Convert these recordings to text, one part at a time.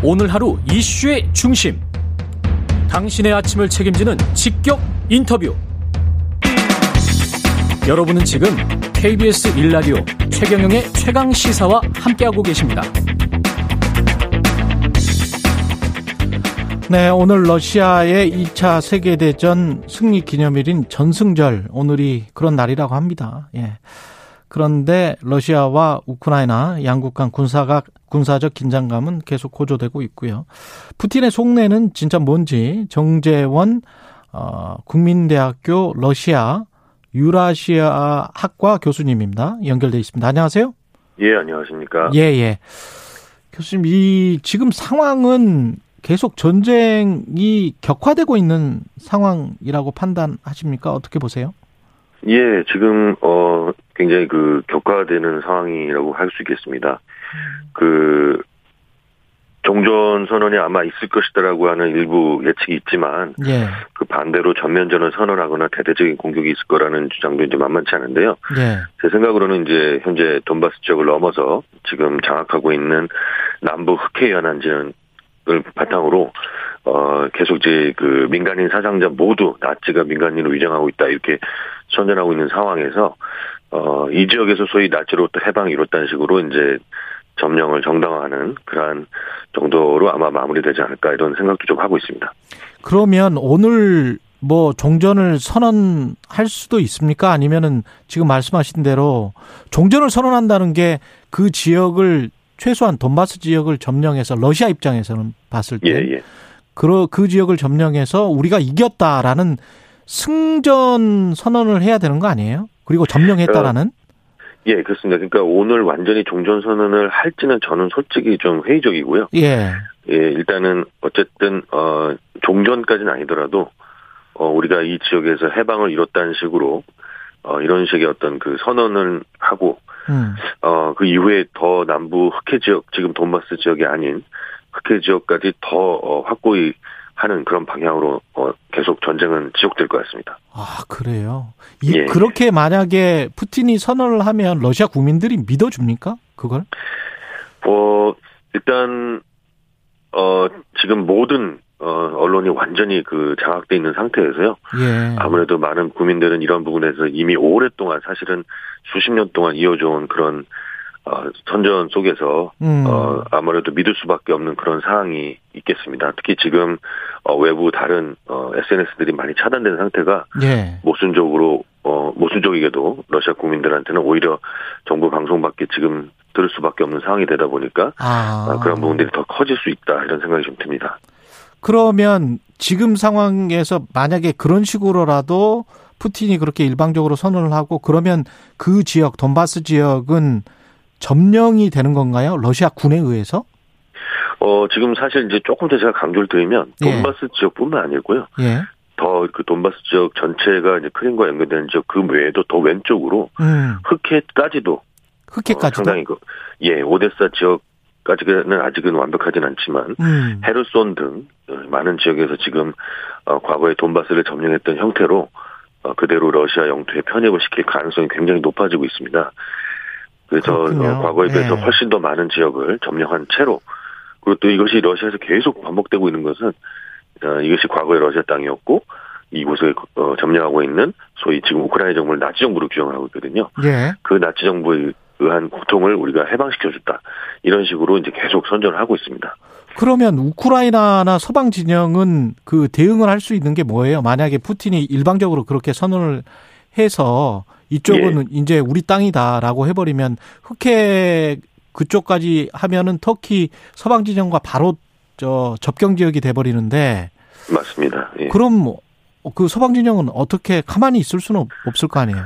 오늘 하루 이슈의 중심. 당신의 아침을 책임지는 직격 인터뷰. 여러분은 지금 KBS 1라디오 최경영의 최강 시사와 함께하고 계십니다. 네, 오늘 러시아의 2차 세계대전 승리 기념일인 전승절, 오늘이 그런 날이라고 합니다. 예. 그런데 러시아와 우크라이나 양국 간 군사가 군사적 긴장감은 계속 고조되고 있고요. 푸틴의 속내는 진짜 뭔지 정재원 어, 국민대학교 러시아 유라시아 학과 교수님입니다. 연결돼 있습니다. 안녕하세요. 예, 안녕하십니까. 예, 예. 교수님, 이 지금 상황은 계속 전쟁이 격화되고 있는 상황이라고 판단하십니까? 어떻게 보세요? 예, 지금 어 굉장히 그 격화되는 상황이라고 할 수 있겠습니다. 그 종전 선언이 아마 있을 것이다라고 하는 일부 예측이 있지만 예. 그 반대로 전면전을 선언하거나 대대적인 공격이 있을 거라는 주장도 이제 만만치 않은데요. 예. 제 생각으로는 이제 현재 돈바스 지역을 넘어서 지금 장악하고 있는 남부 흑해 연안지를 바탕으로 어 계속 이제 그 민간인 사상자 모두 나치가 민간인으로 위장하고 있다 이렇게 선전하고 있는 상황에서 어 이 지역에서 소위 나치로부터 해방이 이뤘다는 식으로 이제 점령을 정당화하는 그러한 정도로 아마 마무리되지 않을까 이런 생각도 좀 하고 있습니다. 그러면 오늘 뭐 종전을 선언할 수도 있습니까? 아니면은 지금 말씀하신 대로 종전을 선언한다는 게 그 지역을 최소한 돈바스 지역을 점령해서 러시아 입장에서는 봤을 때 예, 예. 그, 그 지역을 점령해서 우리가 이겼다라는 승전 선언을 해야 되는 거 아니에요? 그리고 점령했다라는? 예, 그렇습니다. 그러니까 오늘 완전히 종전 선언을 할지는 저는 솔직히 좀 회의적이고요. 예. 예, 일단은 어쨌든 어 종전까지는 아니더라도 어 우리가 이 지역에서 해방을 이뤘다는 식으로 어 이런 식의 어떤 그 선언을 하고 음. 어그 이후에 더 남부 흑해 지역 지금 돈바스 지역이 아닌 흑해 지역까지 더 어, 확고히 하는 그런 방향으로 어 계속 전쟁은 지속될 것 같습니다. 아, 그래요. 이, 예. 그렇게 만약에 푸틴이 선언을 하면 러시아 국민들이 믿어줍니까? 그걸? 어 일단 어 지금 모든 어 언론이 완전히 그 장악돼 있는 상태에서요. 예. 아무래도 많은 국민들은 이런 부분에서 이미 오랫동안 사실은 수십 년 동안 이어져온 그런 어, 선전 속에서 음. 어, 아무래도 믿을 수밖에 없는 그런 상황이 있겠습니다. 특히 지금 어, 외부 다른 어, SNS들이 많이 차단된 상태가 예. 모순적으로 어, 모순적이게도 러시아 국민들한테는 오히려 정부 방송밖에 지금 들을 수밖에 없는 상황이 되다 보니까 아. 아, 그런 부분들이 더 커질 수 있다 이런 생각이 좀 듭니다. 그러면 지금 상황에서 만약에 그런 식으로라도 푸틴이 그렇게 일방적으로 선언을 하고 그러면 그 지역 돈바스 지역은 점령이 되는 건가요? 러시아 군에 의해서? 어, 지금 사실 이제 조금 더 제가 강조를 드리면 예. 돈바스 지역뿐만 아니고요. 예. 더그 돈바스 지역 전체가 이제 크림과 연결되는 지역 그 외에도 더 왼쪽으로 음. 흑해까지도 어, 흑해까지도. 상당히 그, 예, 오데사 지역까지는 아직은 완벽하진 않지만 음. 헤르손 등 어, 많은 지역에서 지금 어, 과거에 돈바스를 점령했던 형태로 어, 그대로 러시아 영토에 편입을 시킬 가능성이 굉장히 높아지고 있습니다. 그래서 그렇군요. 어, 과거에 비해서 예. 훨씬 더 많은 지역을 점령한 채로 그리고 또 이것이 러시아에서 계속 반복되고 있는 것은 어, 이것이 과거의 러시아 땅이었고 이곳을 어, 점령하고 있는 소위 지금 우크라이나 정부를 나치 정부로 규정하고 있거든요. 예. 그 나치 정부에 의한 고통을 우리가 해방시켜줬다. 이런 식으로 이제 계속 선전을 하고 있습니다. 그러면 우크라이나나 서방 진영은 그 대응을 할 수 있는 게 뭐예요? 만약에 푸틴이 일방적으로 그렇게 선언을 해서 이쪽은 예. 이제 우리 땅이다라고 해버리면 흑해 그쪽까지 하면은 터키 서방 진영과 바로 저 접경 지역이 돼버리는데 맞습니다. 예. 그럼 뭐그 서방 진영은 어떻게 가만히 있을 수는 없- 없을 거 아니에요?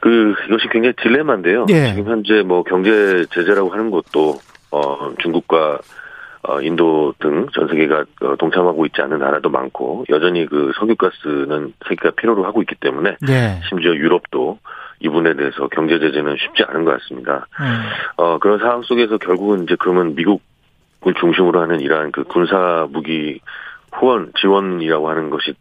그 이것이 굉장히 딜레마인데요. 예. 지금 현재 뭐 경제 제재라고 하는 것도 어 중국과 어 인도 등 전 세계가 어, 동참하고 있지 않은 나라도 많고 여전히 그 석유가스는 세계가 필요로 하고 있기 때문에 예. 심지어 유럽도 이 부분에 대해서 경제 제재는 쉽지 않은 것 같습니다. 음. 어 그런 상황 속에서 결국은 이제 그러면 미국을 중심으로 하는 이러한 그 군사 무기 후원 지원이라고 하는 것이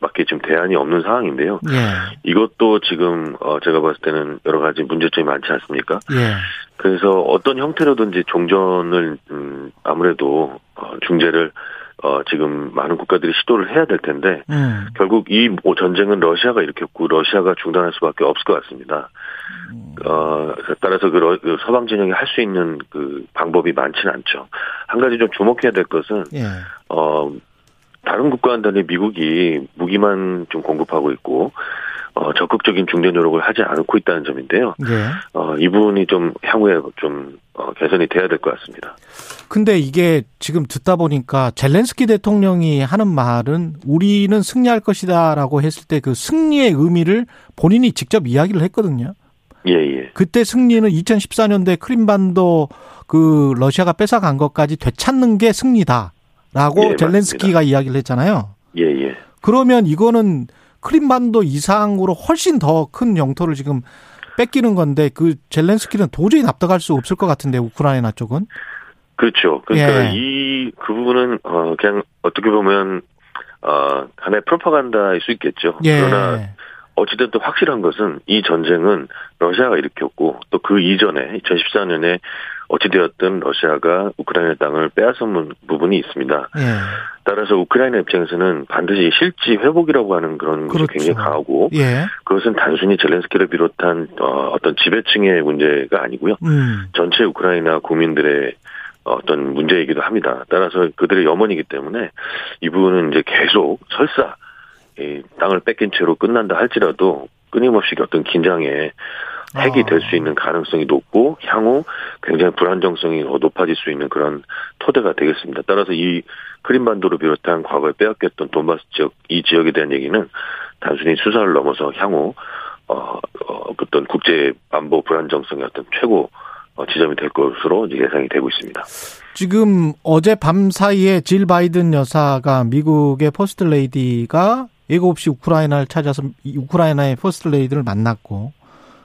밖에 지금 대안이 없는 상황인데요. 예. 이것도 지금 어 제가 봤을 때는 여러 가지 문제점이 많지 않습니까? 예. 그래서 어떤 형태로든지 종전을 음 아무래도 어 중재를 어, 지금 많은 국가들이 시도를 해야 될 텐데, 음. 결국 이 전쟁은 러시아가 일으켰고, 러시아가 중단할 수밖에 없을 것 같습니다. 어, 따라서 그, 러, 그 서방 진영이 할 수 있는 그 방법이 많지는 않죠. 한 가지 좀 주목해야 될 것은, 예. 어, 다른 국가와 달리 미국이 무기만 좀 공급하고 있고, 어, 적극적인 중재 노력을 하지 않고 있다는 점인데요. 예. 어, 이 부분이 좀 향후에 좀, 어, 개선이 돼야 될 것 같습니다. 근데 이게 지금 듣다 보니까 젤렌스키 대통령이 하는 말은 우리는 승리할 것이다라고 했을 때 그 승리의 의미를 본인이 직접 이야기를 했거든요. 예, 예. 그때 승리는 2014년도에 크림반도 그 러시아가 뺏어간 것까지 되찾는 게 승리다 라고 예, 젤렌스키가 이야기를 했잖아요. 예, 예. 그러면 이거는 크림반도 이상으로 훨씬 더 큰 영토를 지금 뺏기는 건데 그 젤렌스키는 도저히 납득할 수 없을 것 같은데 우크라이나 쪽은 그렇죠. 그러니까 예. 이, 그 부분은, 어, 그냥 어떻게 보면, 어, 하나의 프로파간다일 수 있겠죠. 예. 그러나 어찌됐든 확실한 것은 이 전쟁은 러시아가 일으켰고 또 그 이전에 2014년에 어찌되었든 러시아가 우크라이나 땅을 빼앗은 부분이 있습니다. 예. 따라서 우크라이나 입장에서는 반드시 실지 회복이라고 하는 그런 것이 그렇죠. 굉장히 강하고 예. 그것은 단순히 젤렌스키를 비롯한 어, 어떤 지배층의 문제가 아니고요. 음. 전체 우크라이나 국민들의 어떤 문제이기도 합니다. 따라서 그들의 염원이기 때문에 이 부분은 이제 계속 설사 이 땅을 뺏긴 채로 끝난다 할지라도 끊임없이 어떤 긴장에 핵이 아. 될수 있는 가능성이 높고 향후 굉장히 불안정성이 더 높아질 수 있는 그런 토대가 되겠습니다. 따라서 이 크림반도를 비롯한 과거에 빼앗겼던 돈바스 지역 이 지역에 대한 얘기는 단순히 수사를 넘어서 향후 어, 어 어떤 국제 안보 불안정성의 어떤 최고 어, 지점이 될 것으로 예상이 되고 있습니다. 지금 어제 밤 사이에 질 바이든 여사가 미국의 퍼스트 레이디가 예고 없이 우크라이나를 찾아서 이 우크라이나의 퍼스트 레이디를 만났고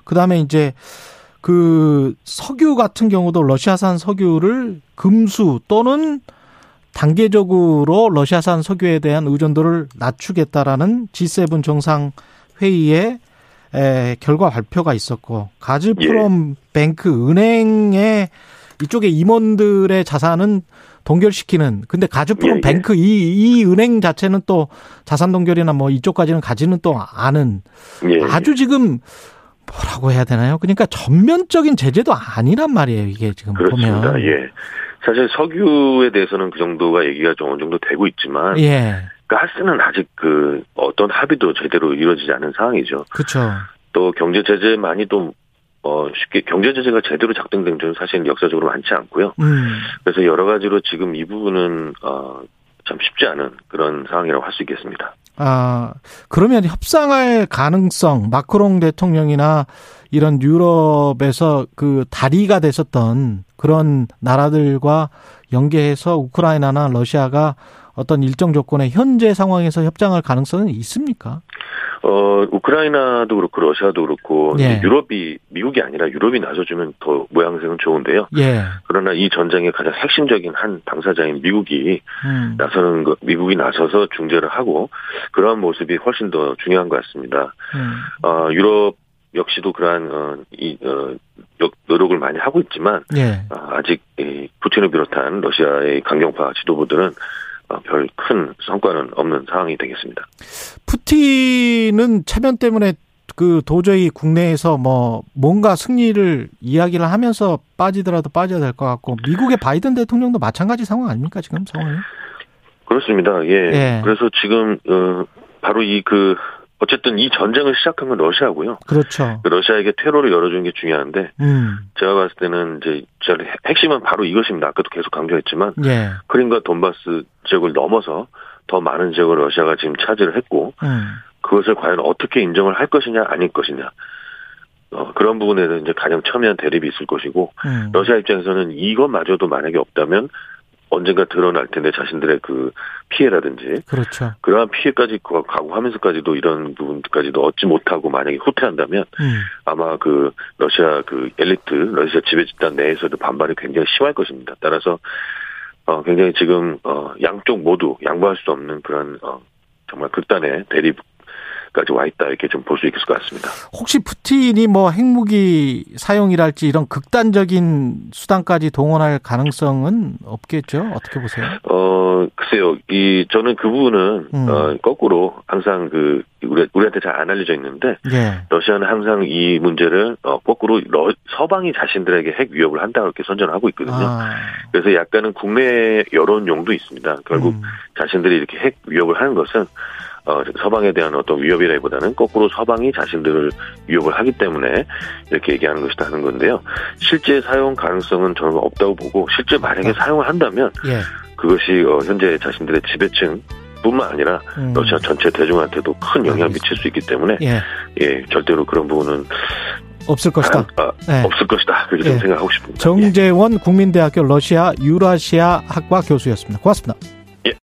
그다음에 이제 그 석유 같은 경우도 러시아산 석유를 금수 또는 단계적으로 러시아산 석유에 대한 의존도를 낮추겠다라는 G7 정상 회의에 에, 결과 발표가 있었고 가즈프롬 뱅크 은행의 이쪽에 임원들의 자산은 동결시키는 근데 가즈프롬 예, 예. 뱅크 이, 이 은행 자체는 또 자산 동결이나 뭐 이쪽까지는 가지는 또 않은 예, 아주 지금 뭐라고 해야 되나요? 그러니까 전면적인 제재도 아니란 말이에요. 이게 지금 그렇습니다. 보면 예. 사실 석유에 대해서는 그 정도가 얘기가 좀 어느 정도 되고 있지만 예. 가스는 아직 그 어떤 합의도 제대로 이루어지지 않은 상황이죠. 그렇죠. 또 경제 제재만이 또 어, 쉽게 경제 제재가 제대로 작동된 적은 사실 역사적으로 많지 않고요. 음. 그래서 여러 가지로 지금 이 부분은 어, 참 쉽지 않은 그런 상황이라고 할 수 있겠습니다. 아, 그러면 협상할 가능성, 마크롱 대통령이나 이런 유럽에서 그 다리가 됐었던 그런 나라들과 연계해서 우크라이나나 러시아가 어떤 일정 조건의 현재 상황에서 협상할 가능성은 있습니까? 어, 우크라이나도 그렇고 러시아도 그렇고 예. 유럽이 미국이 아니라 유럽이 나서주면 더 모양새는 좋은데요. 예. 그러나 이 전쟁의 가장 핵심적인 한 당사자인 미국이 음. 나서는 거, 미국이 나서서 중재를 하고 그러한 모습이 훨씬 더 중요한 것 같습니다. 음. 어, 유럽 역시도 그러한 어, 이 어, 역- 노력을 많이 하고 있지만 예. 어, 아직 이 푸틴을 비롯한 러시아의 강경파 지도부들은 어, 별 큰 성과는 없는 상황이 되겠습니다. 푸틴은 체면 때문에 그 도저히 국내에서 뭐 뭔가 승리를 이야기를 하면서 빠지더라도 빠져야 될 것 같고 미국의 바이든 대통령도 마찬가지 상황 아닙니까 지금 상황이? 그렇습니다. 예. 예. 그래서 지금 어, 바로 이 그 어쨌든 이 전쟁을 시작한 건 러시아고요. 그렇죠. 그 러시아에게 퇴로를 열어주는 게 중요한데 음. 제가 봤을 때는 이제 핵심은 바로 이것입니다. 아까도 계속 강조했지만 예. 크림과 돈바스 지역을 넘어서 더 많은 지역을 러시아가 지금 차지를 했고 음. 그것을 과연 어떻게 인정을 할 것이냐 아닐 것이냐 어, 그런 부분에는 이제 가장 첨예한 대립이 있을 것이고 음. 러시아 입장에서는 이것마저도 만약에 없다면 언젠가 드러날 텐데 자신들의 그 피해라든지 그렇죠. 그러한 피해까지 가- 각오하면서까지도 이런 부분까지도 얻지 못하고 만약에 후퇴한다면 음. 아마 그 러시아 그 엘리트 러시아 지배 집단 내에서도 반발이 굉장히 심할 것입니다. 따라서 어 굉장히 지금 어 양쪽 모두 양보할 수 없는 그런 어 정말 극단의 대립 까지 와 있다 이렇게 좀 볼 수 있을 것 같습니다. 혹시 푸틴이 뭐 핵무기 사용이랄지 이런 극단적인 수단까지 동원할 가능성은 없겠죠? 어떻게 보세요? 어 글쎄요, 이 저는 그 부분은 음. 어, 거꾸로 항상 그 우리 우리한테 잘 안 알려져 있는데 예. 러시아는 항상 이 문제를 어, 거꾸로 러, 서방이 자신들에게 핵 위협을 한다고 이렇게 선전을 하고 있거든요. 아. 그래서 약간은 국내 여론용도 있습니다. 결국 음. 자신들이 이렇게 핵 위협을 하는 것은 어, 서방에 대한 어떤 위협이라기보다는 거꾸로 서방이 자신들을 위협을 하기 때문에 이렇게 얘기하는 것이다 하는 건데요. 실제 사용 가능성은 저는 없다고 보고 실제 만약에 아. 사용을 한다면 예. 그것이 어, 현재 자신들의 지배층 뿐만 아니라 음. 러시아 전체 대중한테도 큰 영향을 미칠 수 있기 때문에 예. 예 절대로 그런 부분은 없을 것이다. 아, 네. 없을 것이다. 그렇게 예. 생각하고 싶습니다. 정재원 국민대학교 러시아 유라시아 학과 교수였습니다. 고맙습니다.